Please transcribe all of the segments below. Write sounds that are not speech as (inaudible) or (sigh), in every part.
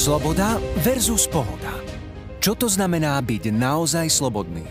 Sloboda versus pohoda. Čo to znamená byť naozaj slobodný?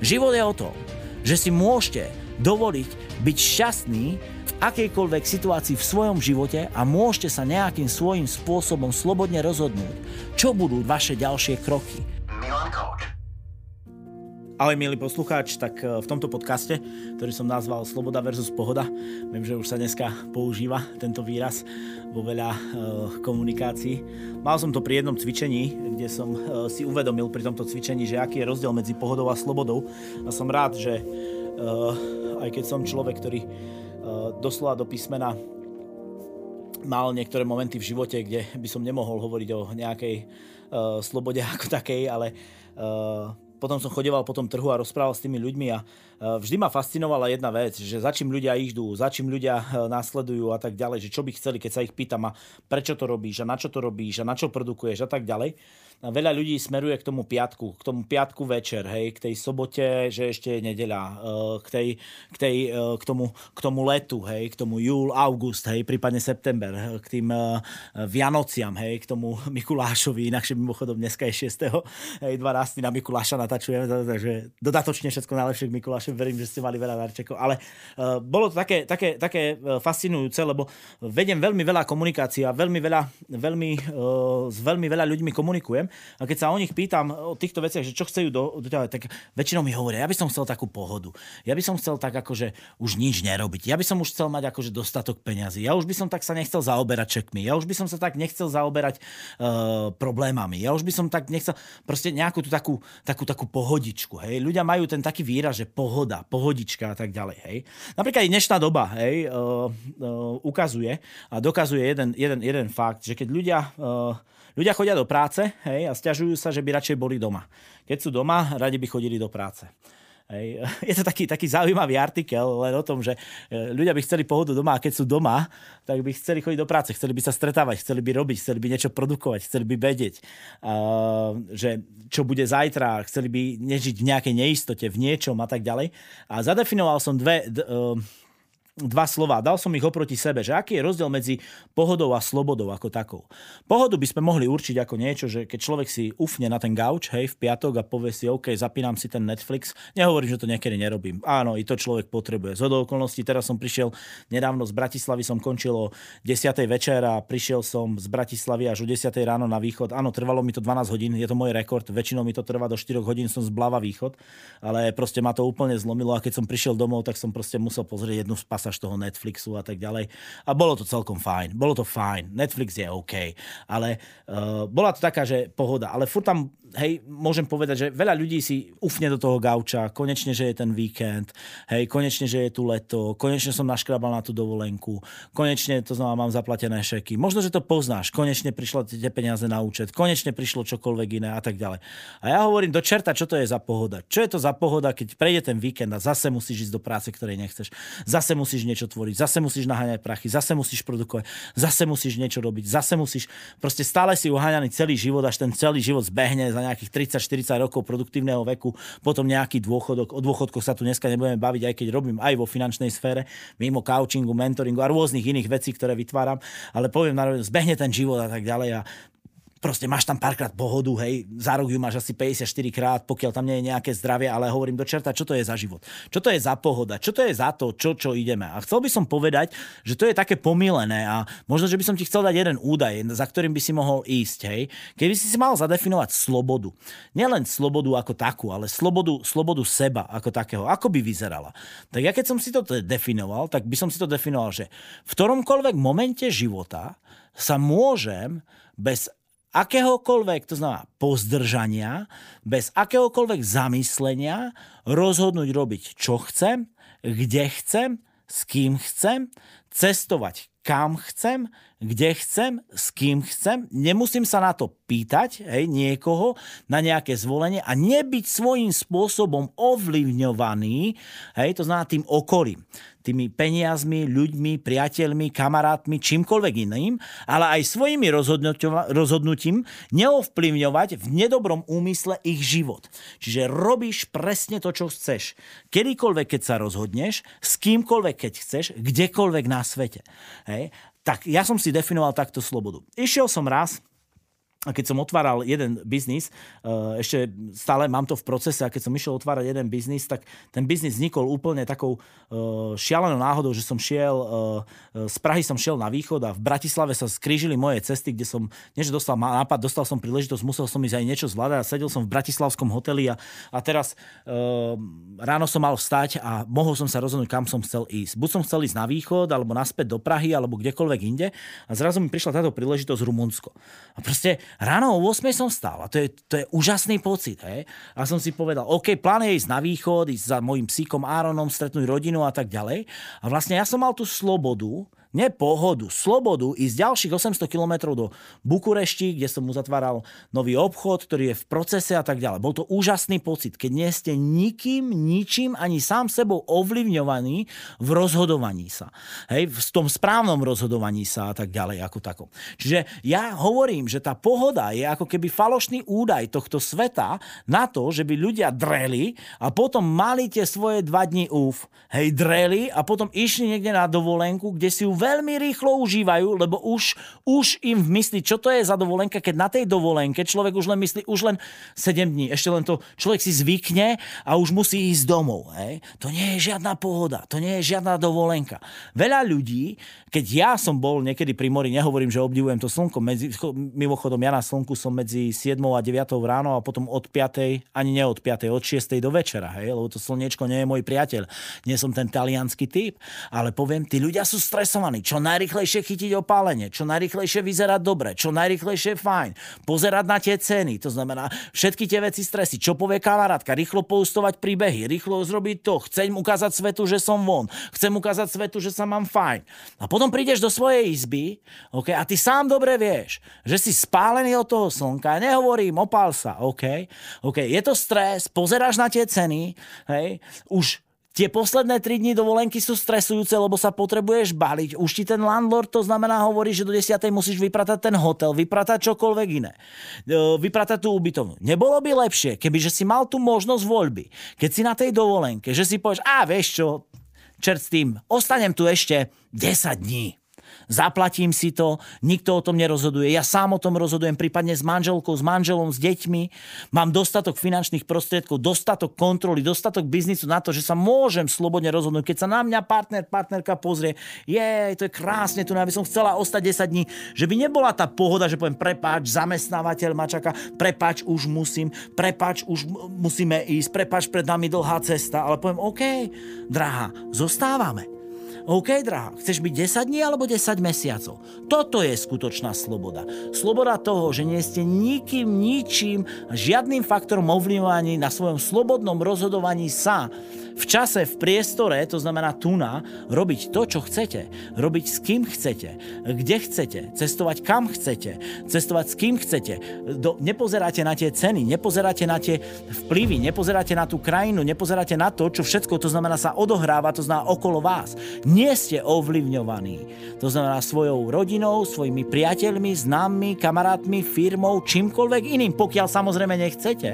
Život je o tom, že si môžete dovoliť byť šťastný v akejkoľvek situácii v svojom živote a môžete sa nejakým svojím spôsobom slobodne rozhodnúť, čo budú vaše ďalšie kroky. Ahoj milý poslucháč, tak e, v tomto podcaste, ktorý som nazval Sloboda versus Pohoda, viem, že už sa dneska používa tento výraz vo veľa uh, komunikácií. Mal som to pri jednom cvičení, kde som uh, si uvedomil pri tomto cvičení, že aký je rozdiel medzi pohodou a slobodou. A som rád, že aj keď som človek, ktorý doslova do písmena mal niektoré momenty v živote, kde by som nemohol hovoriť o nejakej slobode ako takej, ale potom som chodeval po tom trhu a rozprával s tými ľuďmi a vždy ma fascinovala jedna vec, že za čím ľudia idú, za čím ľudia následujú a tak ďalej, že čo by chceli, keď sa ich pýtam a prečo to robíš a na čo to robíš a na čo produkuješ a tak ďalej veľa ľudí smeruje k tomu piatku, k tomu piatku večer, hej, k tej sobote, že ešte je nedeľa, eh, k, tej, k, tej, eh, k, tomu, k tomu letu, hej, k tomu júl, august, hej, prípadne september, k tým eh, Vianociam, hej, k tomu (laughs) Mikulášovi, inakšie mimochodom dneska je 6. Hej, 12. na Mikuláša natačujeme, takže dodatočne všetko najlepšie k Mikulášovi, verím, že ste mali veľa darčekov, ale bolo to také, také, také fascinujúce, lebo vedem veľmi veľa komunikácií a veľmi veľa, veľmi, s veľmi veľa ľuďmi komunikujem neviem. A keď sa o nich pýtam o týchto veciach, že čo chcú do, tak väčšinou mi hovoria, ja by som chcel takú pohodu. Ja by som chcel tak akože už nič nerobiť. Ja by som už chcel mať akože dostatok peňazí. Ja už by som tak sa nechcel zaoberať čekmi. Ja už by som sa tak nechcel zaoberať uh, problémami. Ja už by som tak nechcel proste nejakú tú takú, takú, takú pohodičku. Hej. Ľudia majú ten taký výraz, že pohoda, pohodička a tak ďalej. Hej. Napríklad aj dnešná doba hej, uh, uh, ukazuje a dokazuje jeden, jeden, jeden fakt, že keď ľudia uh, Ľudia chodia do práce hej, a stiažujú sa, že by radšej boli doma. Keď sú doma, radi by chodili do práce. Hej. (laughs) Je to taký, taký zaujímavý artikel len o tom, že e, ľudia by chceli pohodu doma a keď sú doma, tak by chceli chodiť do práce, chceli by sa stretávať, chceli by robiť, chceli by niečo produkovať, chceli by vedieť, uh, že čo bude zajtra, chceli by nežiť v nejakej neistote, v niečom a tak ďalej. A zadefinoval som dve, d, uh, dva slova. Dal som ich oproti sebe, že aký je rozdiel medzi pohodou a slobodou ako takou. Pohodu by sme mohli určiť ako niečo, že keď človek si ufne na ten gauč, hej, v piatok a povie si, OK, zapínam si ten Netflix, nehovorím, že to niekedy nerobím. Áno, i to človek potrebuje. Z okolností, teraz som prišiel nedávno z Bratislavy, som končil o 10. večer a prišiel som z Bratislavy až o 10. ráno na východ. Áno, trvalo mi to 12 hodín, je to môj rekord, väčšinou mi to trvá do 4 hodín, som z Blava východ, ale proste ma to úplne zlomilo a keď som prišiel domov, tak som proste musel pozrieť jednu z pasáž toho Netflixu a tak ďalej. A bolo to celkom fajn. Bolo to fajn. Netflix je OK. Ale uh, bola to taká, že pohoda. Ale furt tam hej, môžem povedať, že veľa ľudí si ufne do toho gauča, konečne, že je ten víkend, hej, konečne, že je tu leto, konečne som naškrabal na tú dovolenku, konečne to znamená, mám zaplatené šeky. Možno, že to poznáš, konečne prišlo tie peniaze na účet, konečne prišlo čokoľvek iné a tak ďalej. A ja hovorím do čerta, čo to je za pohoda. Čo je to za pohoda, keď prejde ten víkend a zase musíš ísť do práce, ktorej nechceš. Zase musíš niečo tvoriť, zase musíš naháňať prachy, zase musíš produkovať, zase musíš niečo robiť, zase musíš, proste stále si uháňaný celý život, až ten celý život zbehne za nejakých 30-40 rokov produktívneho veku, potom nejaký dôchodok. O dôchodkoch sa tu dneska nebudeme baviť, aj keď robím aj vo finančnej sfére, mimo coachingu, mentoringu a rôznych iných vecí, ktoré vytváram, ale poviem, zbehne ten život a tak ďalej a proste máš tam párkrát pohodu, hej, za rok ju máš asi 54 krát, pokiaľ tam nie je nejaké zdravie, ale hovorím do čerta, čo to je za život, čo to je za pohoda, čo to je za to, čo, čo ideme. A chcel by som povedať, že to je také pomílené a možno, že by som ti chcel dať jeden údaj, za ktorým by si mohol ísť, hej. Keby si si mal zadefinovať slobodu, nielen slobodu ako takú, ale slobodu, slobodu seba ako takého, ako by vyzerala. Tak ja keď som si to definoval, tak by som si to definoval, že v ktoromkoľvek momente života sa môžem bez akéhokoľvek, to znamená pozdržania, bez akéhokoľvek zamyslenia rozhodnúť robiť, čo chcem, kde chcem, s kým chcem, cestovať kam chcem, kde chcem, s kým chcem. Nemusím sa na to pýtať hej, niekoho na nejaké zvolenie a nebyť svojím spôsobom ovlivňovaný, hej, to znamená tým okolím tými peniazmi, ľuďmi, priateľmi, kamarátmi, čímkoľvek iným, ale aj svojimi rozhodnutím neovplyvňovať v nedobrom úmysle ich život. Čiže robíš presne to, čo chceš. Kedykoľvek, keď sa rozhodneš, s kýmkoľvek, keď chceš, kdekoľvek na svete. Hej? Tak ja som si definoval takto slobodu. Išiel som raz a keď som otváral jeden biznis, eh, ešte stále mám to v procese a keď som išiel otvárať jeden biznis, tak ten biznis vznikol úplne takou eh, šialenou náhodou, že som šiel, eh, z Prahy som šiel na východ a v Bratislave sa skrížili moje cesty, kde som, nie že dostal nápad, dostal som príležitosť, musel som ísť aj niečo zvládať a sedel som v bratislavskom hoteli a, a teraz ráno som mal vstať a mohol som sa rozhodnúť, kam som chcel ísť. Buď som chcel ísť na východ, alebo naspäť do Prahy, alebo kdekoľvek inde a zrazu mi prišla táto príležitosť Rumunsko. A proste ráno o 8 som stál a to je, to je úžasný pocit. Hej? A som si povedal, OK, plán je ísť na východ, ísť za mojim psíkom Áronom, stretnúť rodinu a tak ďalej. A vlastne ja som mal tú slobodu, nie pohodu, slobodu ísť ďalších 800 kilometrov do Bukurešti, kde som mu zatváral nový obchod, ktorý je v procese a tak ďalej. Bol to úžasný pocit, keď nie ste nikým, ničím, ani sám sebou ovlivňovaní v rozhodovaní sa. Hej, v tom správnom rozhodovaní sa a tak ďalej ako takom. Čiže ja hovorím, že tá pohoda je ako keby falošný údaj tohto sveta na to, že by ľudia dreli a potom mali tie svoje dva dní úf. Hej, dreli a potom išli niekde na dovolenku, kde si ju veľmi rýchlo užívajú, lebo už, už im myslí, čo to je za dovolenka, keď na tej dovolenke človek už len myslí, už len 7 dní, ešte len to človek si zvykne a už musí ísť domov. Hej. To nie je žiadna pohoda, to nie je žiadna dovolenka. Veľa ľudí, keď ja som bol niekedy pri mori, nehovorím, že obdivujem to slnko, medzi, mimochodom ja na slnku som medzi 7 a 9 ráno a potom od 5, ani ne od 5, od 6 do večera, hej, lebo to slniečko nie je môj priateľ. Nie som ten talianský typ, ale poviem, tí ľudia sú stresovaní zaujímaný, čo najrychlejšie chytiť opálenie, čo najrychlejšie vyzerať dobre, čo najrychlejšie fajn, pozerať na tie ceny, to znamená všetky tie veci stresy, čo povie kamarátka, rýchlo poustovať príbehy, rýchlo zrobiť to, chcem ukázať svetu, že som von, chcem ukázať svetu, že sa mám fajn. A potom prídeš do svojej izby okay, a ty sám dobre vieš, že si spálený od toho slnka, nehovorím, opál sa, OK, OK, je to stres, pozeráš na tie ceny, hej, už Tie posledné 3 dní dovolenky sú stresujúce, lebo sa potrebuješ baliť. Už ti ten landlord to znamená hovorí, že do 10. musíš vypratať ten hotel, vypratať čokoľvek iné. E, vypratať tú ubytovňu. Nebolo by lepšie, keby že si mal tú možnosť voľby. Keď si na tej dovolenke, že si povieš, a vieš čo, čert s tým, ostanem tu ešte 10 dní zaplatím si to, nikto o tom nerozhoduje, ja sám o tom rozhodujem, prípadne s manželkou, s manželom, s deťmi, mám dostatok finančných prostriedkov, dostatok kontroly, dostatok biznisu na to, že sa môžem slobodne rozhodnúť. Keď sa na mňa partner, partnerka pozrie, je, to je krásne, tu aby som chcela ostať 10 dní, že by nebola tá pohoda, že poviem, prepáč, zamestnávateľ ma čaká, prepáč, už musím, prepáč, už musíme ísť, prepáč, pred nami dlhá cesta, ale poviem, OK, drahá, zostávame OK, drahá, chceš byť 10 dní alebo 10 mesiacov? Toto je skutočná sloboda. Sloboda toho, že nie ste nikým, ničím, žiadnym faktorom ovlivňovaní na svojom slobodnom rozhodovaní sa v čase, v priestore, to znamená tu na, robiť to, čo chcete. Robiť s kým chcete, kde chcete, cestovať kam chcete, cestovať s kým chcete. Do, nepozeráte na tie ceny, nepozeráte na tie vplyvy, nepozeráte na tú krajinu, nepozeráte na to, čo všetko, to znamená sa odohráva, to znamená okolo vás. Nie ste ovlivňovaní. To znamená svojou rodinou, svojimi priateľmi, známmi, kamarátmi, firmou, čímkoľvek iným, pokiaľ samozrejme nechcete,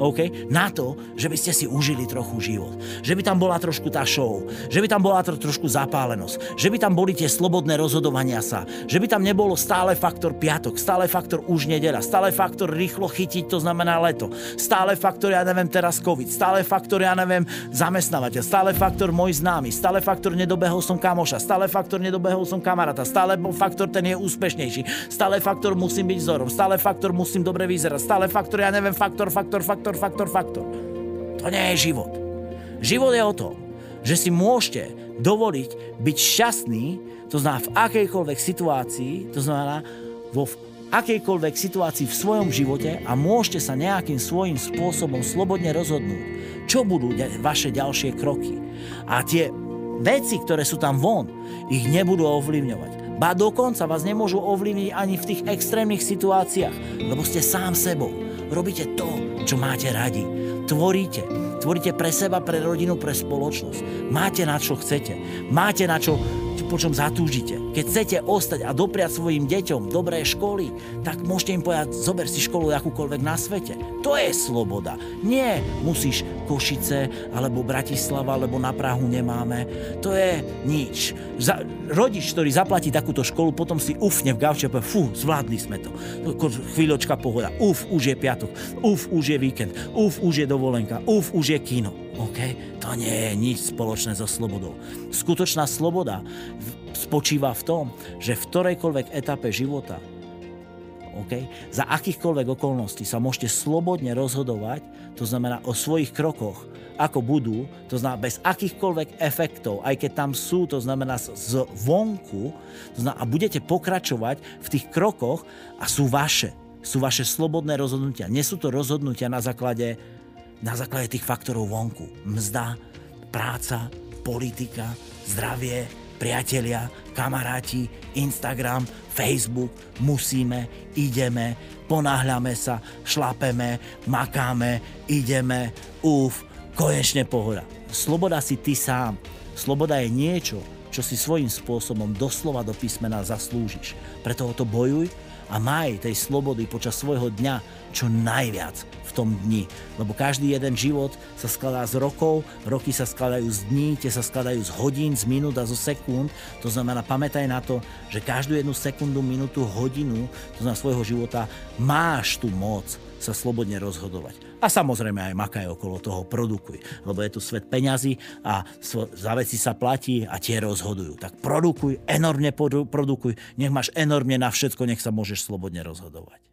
okay, na to, že by ste si užili trochu život že by tam bola trošku tá show, že by tam bola tro, trošku zapálenosť, že by tam boli tie slobodné rozhodovania sa, že by tam nebolo stále faktor piatok, stále faktor už nedela, stále faktor rýchlo chytiť, to znamená leto, stále faktor, ja neviem, teraz COVID, stále faktor, ja neviem, zamestnávateľ, stále faktor môj známy, stále faktor nedobehol som kamoša, stále faktor nedobehol som kamaráta, stále faktor ten je úspešnejší, stále faktor musím byť vzorom, stále faktor musím dobre vyzerať, stále faktor, ja neviem, faktor, faktor, faktor, faktor, faktor. To nie je život. Život je o tom, že si môžete dovoliť byť šťastný, to znamená v akejkoľvek situácii, to znamená vo akejkoľvek situácii v svojom živote a môžete sa nejakým svojím spôsobom slobodne rozhodnúť, čo budú vaše ďalšie kroky. A tie veci, ktoré sú tam von, ich nebudú ovlivňovať. Ba dokonca vás nemôžu ovlivniť ani v tých extrémnych situáciách, lebo ste sám sebou. Robíte to, čo máte radi. Tvoríte. Tvoríte pre seba, pre rodinu, pre spoločnosť. Máte na čo chcete. Máte na čo po čom zatúžite. Keď chcete ostať a dopriať svojim deťom dobré školy, tak môžete im povedať, zober si školu akúkoľvek na svete. To je sloboda. Nie musíš Košice, alebo Bratislava, alebo na Prahu nemáme. To je nič. Za, rodič, ktorý zaplatí takúto školu, potom si ufne v gauče a povie, fú, zvládli sme to. Chvíľočka pohoda. Uf, už je piatok. Uf, už je víkend. Uf, už je dovolenka. Uf, už je kino. OK? To nie je nič spoločné so slobodou. Skutočná sloboda spočíva v tom, že v ktorejkoľvek etape života Okay? Za akýchkoľvek okolností sa môžete slobodne rozhodovať, to znamená o svojich krokoch, ako budú, to znamená bez akýchkoľvek efektov, aj keď tam sú, to znamená z vonku, to znamená, a budete pokračovať v tých krokoch a sú vaše. Sú vaše slobodné rozhodnutia. Nie sú to rozhodnutia na základe na základe tých faktorov vonku. Mzda, práca, politika, zdravie, priatelia, kamaráti, Instagram, Facebook, musíme, ideme, ponáhľame sa, šlapeme, makáme, ideme, uf, konečne pohoda. Sloboda si ty sám. Sloboda je niečo, čo si svojím spôsobom doslova do písmena zaslúžiš. Preto o to bojuj a maj tej slobody počas svojho dňa čo najviac v tom dni. Lebo každý jeden život sa skladá z rokov, roky sa skladajú z dní, tie sa skladajú z hodín, z minút a zo sekúnd. To znamená, pamätaj na to, že každú jednu sekundu, minútu, hodinu, to znamená svojho života, máš tú moc sa slobodne rozhodovať. A samozrejme aj makaj okolo toho, produkuj. Lebo je tu svet peňazí a za veci sa platí a tie rozhodujú. Tak produkuj, enormne produkuj, nech máš enormne na všetko, nech sa môžeš slobodne rozhodovať.